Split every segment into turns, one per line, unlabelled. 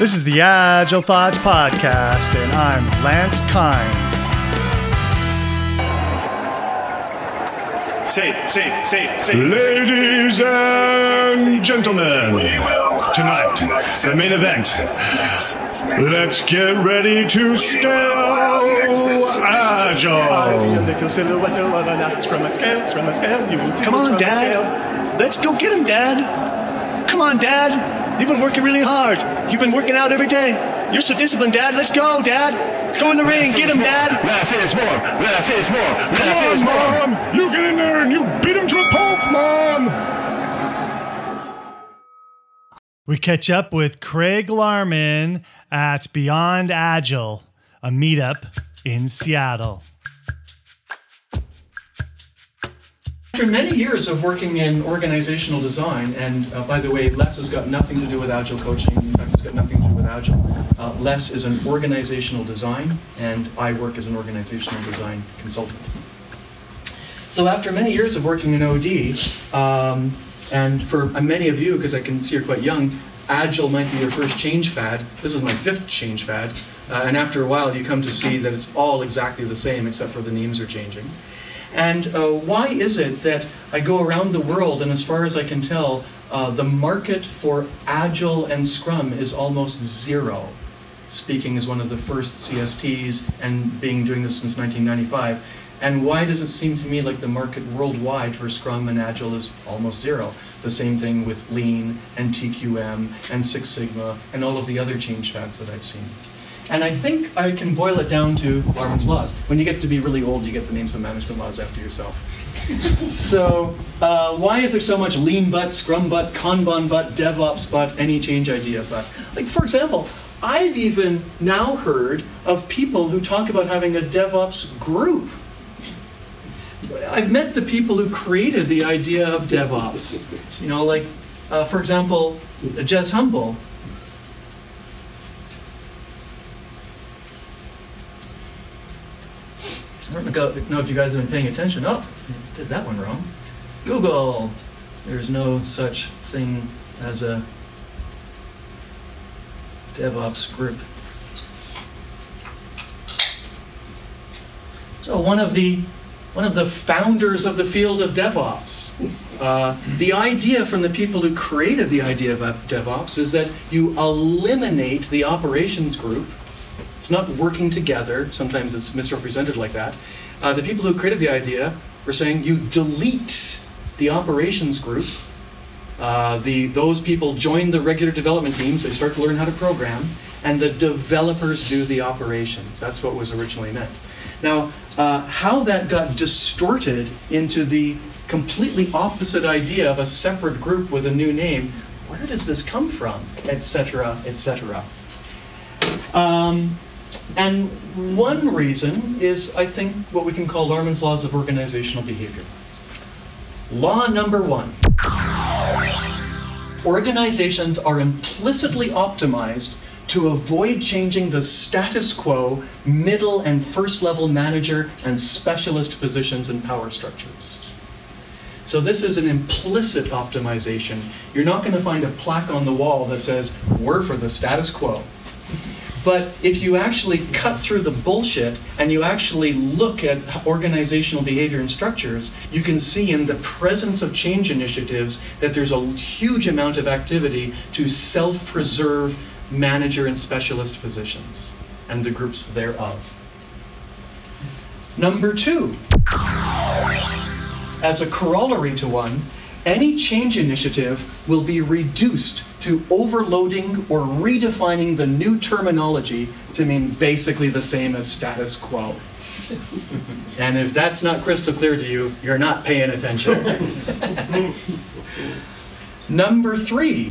This is the Agile Thoughts Podcast, and I'm Lance Kind.
Safe, safe, safe, safe.
Ladies and gentlemen, tonight, the main event. Let's get ready to scale Agile.
Come on, Dad. Let's go get him, Dad. Come on, Dad. You've been working really hard. You've been working out every day. You're so disciplined, Dad. Let's go, Dad. Go in the ring. Get him, Dad.
Less is more. Less is more.
Come
Less is
on,
more.
Mom. You get in there and you beat him to a pulp, Mom.
We catch up with Craig Larman at Beyond Agile, a meetup in Seattle.
After many years of working in organizational design, and uh, by the way, LESS has got nothing to do with Agile coaching. In fact, it's got nothing to do with Agile. Uh, LESS is an organizational design, and I work as an organizational design consultant. So after many years of working in OD, um, and for many of you, because I can see you're quite young, Agile might be your first change fad. This is my fifth change fad. Uh, and after a while, you come to see that it's all exactly the same, except for the names are changing. And uh, why is it that I go around the world, and as far as I can tell, uh, the market for Agile and Scrum is almost zero? Speaking as one of the first CSTs and being doing this since 1995. And why does it seem to me like the market worldwide for Scrum and Agile is almost zero? The same thing with Lean and TQM and Six Sigma and all of the other change fads that I've seen. And I think I can boil it down to Larman's laws. When you get to be really old, you get the names of management laws after yourself. so, uh, why is there so much lean butt, scrum butt, Kanban butt, DevOps butt, any change idea butt? Like, for example, I've even now heard of people who talk about having a DevOps group. I've met the people who created the idea of DevOps. You know, like, uh, for example, Jez Humble, I don't know if you guys have been paying attention. Oh, I did that one wrong. Google. There's no such thing as a DevOps group. So one of the one of the founders of the field of DevOps. Uh, the idea from the people who created the idea of DevOps is that you eliminate the operations group it's not working together. Sometimes it's misrepresented like that. Uh, the people who created the idea were saying you delete the operations group. Uh, the, those people join the regular development teams, they start to learn how to program, and the developers do the operations. That's what was originally meant. Now, uh, how that got distorted into the completely opposite idea of a separate group with a new name, where does this come from, etc., etc. Um, and one reason is, I think, what we can call Larman's laws of organizational behavior. Law number one organizations are implicitly optimized to avoid changing the status quo middle and first level manager and specialist positions and power structures. So, this is an implicit optimization. You're not going to find a plaque on the wall that says, We're for the status quo. But if you actually cut through the bullshit and you actually look at organizational behavior and structures, you can see in the presence of change initiatives that there's a huge amount of activity to self preserve manager and specialist positions and the groups thereof. Number two, as a corollary to one, any change initiative will be reduced to overloading or redefining the new terminology to mean basically the same as status quo. and if that's not crystal clear to you, you're not paying attention. Number three,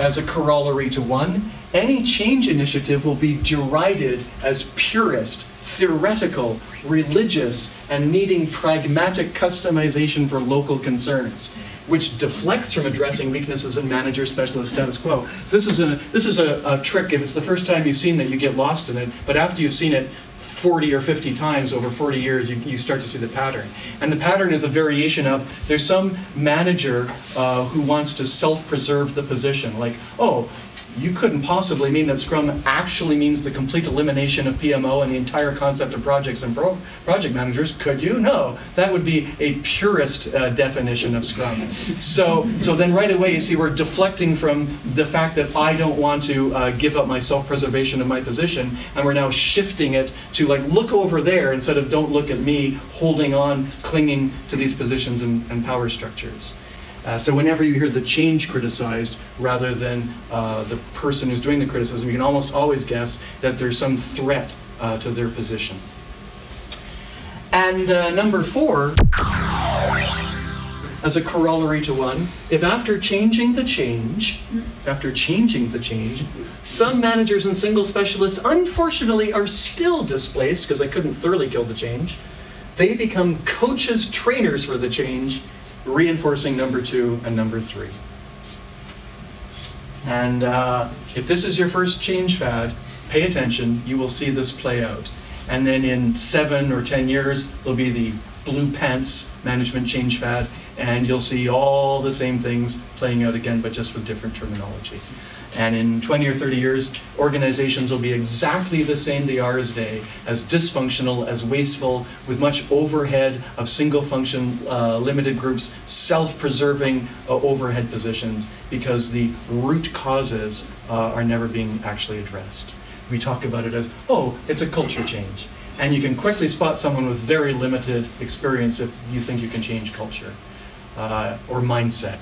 as a corollary to one, any change initiative will be derided as purist, theoretical, religious, and needing pragmatic customization for local concerns, which deflects from addressing weaknesses in manager specialist status quo. This is a this is a, a trick. If it's the first time you've seen that, you get lost in it. But after you've seen it 40 or 50 times over 40 years, you, you start to see the pattern. And the pattern is a variation of there's some manager uh, who wants to self preserve the position. Like, oh, you couldn't possibly mean that Scrum actually means the complete elimination of PMO and the entire concept of projects and pro- project managers, could you? No, that would be a purist uh, definition of Scrum. So, so then right away you see we're deflecting from the fact that I don't want to uh, give up my self-preservation of my position, and we're now shifting it to like look over there instead of don't look at me holding on, clinging to these positions and, and power structures. Uh, so whenever you hear the change criticized rather than uh, the person who's doing the criticism, you can almost always guess that there's some threat uh, to their position. And uh, number four, as a corollary to one, if after changing the change, after changing the change, some managers and single specialists unfortunately are still displaced because they couldn't thoroughly kill the change, they become coaches, trainers for the change, reinforcing number two and number three. And uh, if this is your first change fad, pay attention, you will see this play out. And then in seven or 10 years, there'll be the blue pants management change fad, and you'll see all the same things playing out again, but just with different terminology. And in 20 or 30 years, organizations will be exactly the same they are today, as dysfunctional, as wasteful, with much overhead of single function, uh, limited groups, self preserving uh, overhead positions, because the root causes uh, are never being actually addressed. We talk about it as, oh, it's a culture change. And you can quickly spot someone with very limited experience if you think you can change culture uh, or mindset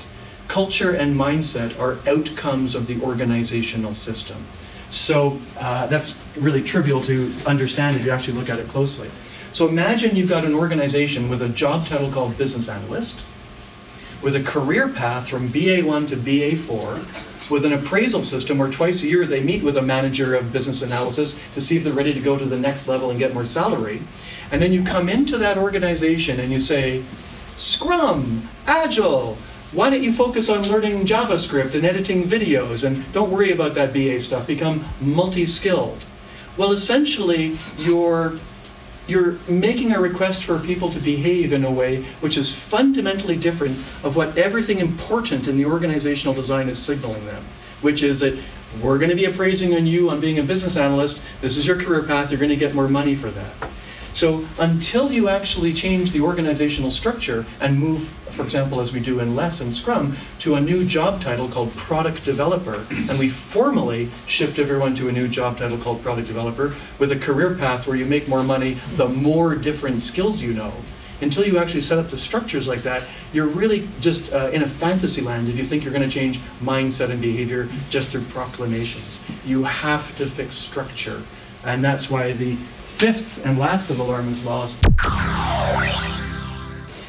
culture and mindset are outcomes of the organizational system. So uh, that's really trivial to understand if you actually look at it closely. So imagine you've got an organization with a job title called business analyst, with a career path from BA1 to BA4, with an appraisal system where twice a year they meet with a manager of business analysis to see if they're ready to go to the next level and get more salary. And then you come into that organization and you say, Scrum, Agile, why don't you focus on learning JavaScript and editing videos and don't worry about that BA stuff, become multi-skilled? Well, essentially, you're you're making a request for people to behave in a way which is fundamentally different of what everything important in the organizational design is signaling them, which is that we're going to be appraising on you on being a business analyst. This is your career path. You're going to get more money for that. So until you actually change the organizational structure and move, for example, as we do in Less and Scrum, to a new job title called product developer, and we formally shift everyone to a new job title called product developer with a career path where you make more money the more different skills you know. Until you actually set up the structures like that, you're really just uh, in a fantasy land if you think you're going to change mindset and behavior just through proclamations. You have to fix structure. And that's why the fifth and last of the Larman's laws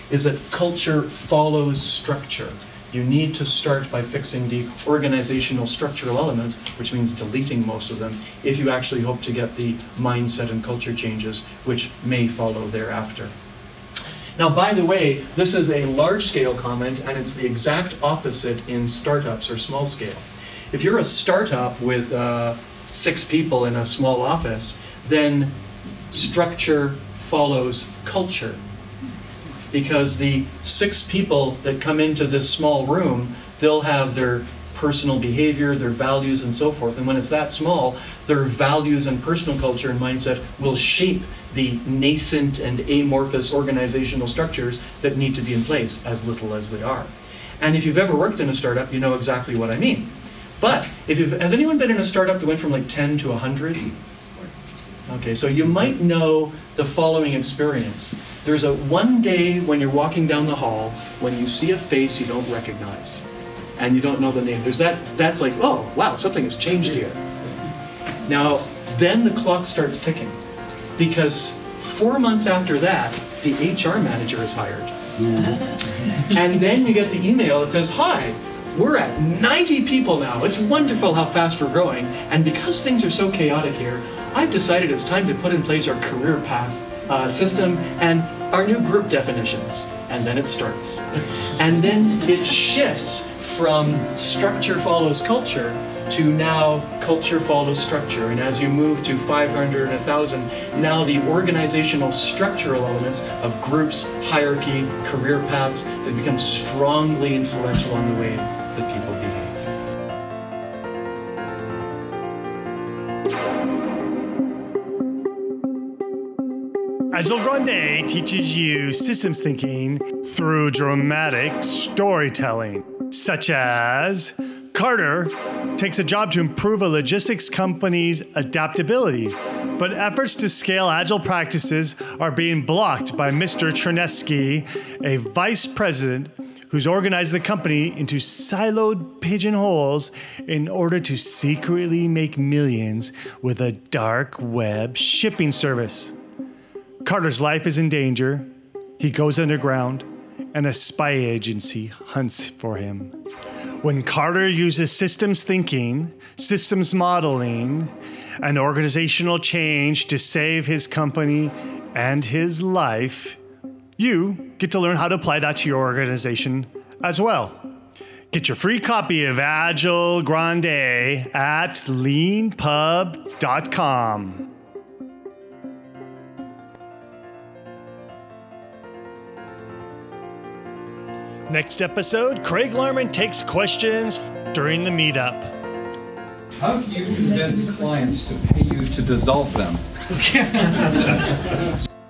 is that culture follows structure. You need to start by fixing the organizational structural elements, which means deleting most of them, if you actually hope to get the mindset and culture changes, which may follow thereafter. Now, by the way, this is a large scale comment, and it's the exact opposite in startups or small scale. If you're a startup with uh, six people in a small office, then structure follows culture. Because the six people that come into this small room, they'll have their personal behavior, their values, and so forth. And when it's that small, their values and personal culture and mindset will shape the nascent and amorphous organizational structures that need to be in place, as little as they are. And if you've ever worked in a startup, you know exactly what I mean. But if you've, has anyone been in a startup that went from like 10 to 100? Okay, so you might know the following experience. There's a one day when you're walking down the hall when you see a face you don't recognize and you don't know the name. There's that that's like, oh wow, something has changed here. Now, then the clock starts ticking. Because four months after that, the HR manager is hired. Mm-hmm. and then you get the email that says, Hi, we're at 90 people now. It's wonderful how fast we're growing. And because things are so chaotic here, I've decided it's time to put in place our career path uh, system and our new group definitions. And then it starts. And then it shifts from structure follows culture to now culture follows structure. And as you move to 500 and 1,000, now the organizational structural elements of groups, hierarchy, career paths, they become strongly influential on the way that people behave.
Agile Grande teaches you systems thinking through dramatic storytelling, such as Carter takes a job to improve a logistics company's adaptability, but efforts to scale agile practices are being blocked by Mr. Chernesky, a vice president who's organized the company into siloed pigeonholes in order to secretly make millions with a dark web shipping service. Carter's life is in danger. He goes underground, and a spy agency hunts for him. When Carter uses systems thinking, systems modeling, and organizational change to save his company and his life, you get to learn how to apply that to your organization as well. Get your free copy of Agile Grande at leanpub.com. Next episode, Craig Larman takes questions during the meetup.
How do you convince clients to pay you to dissolve them?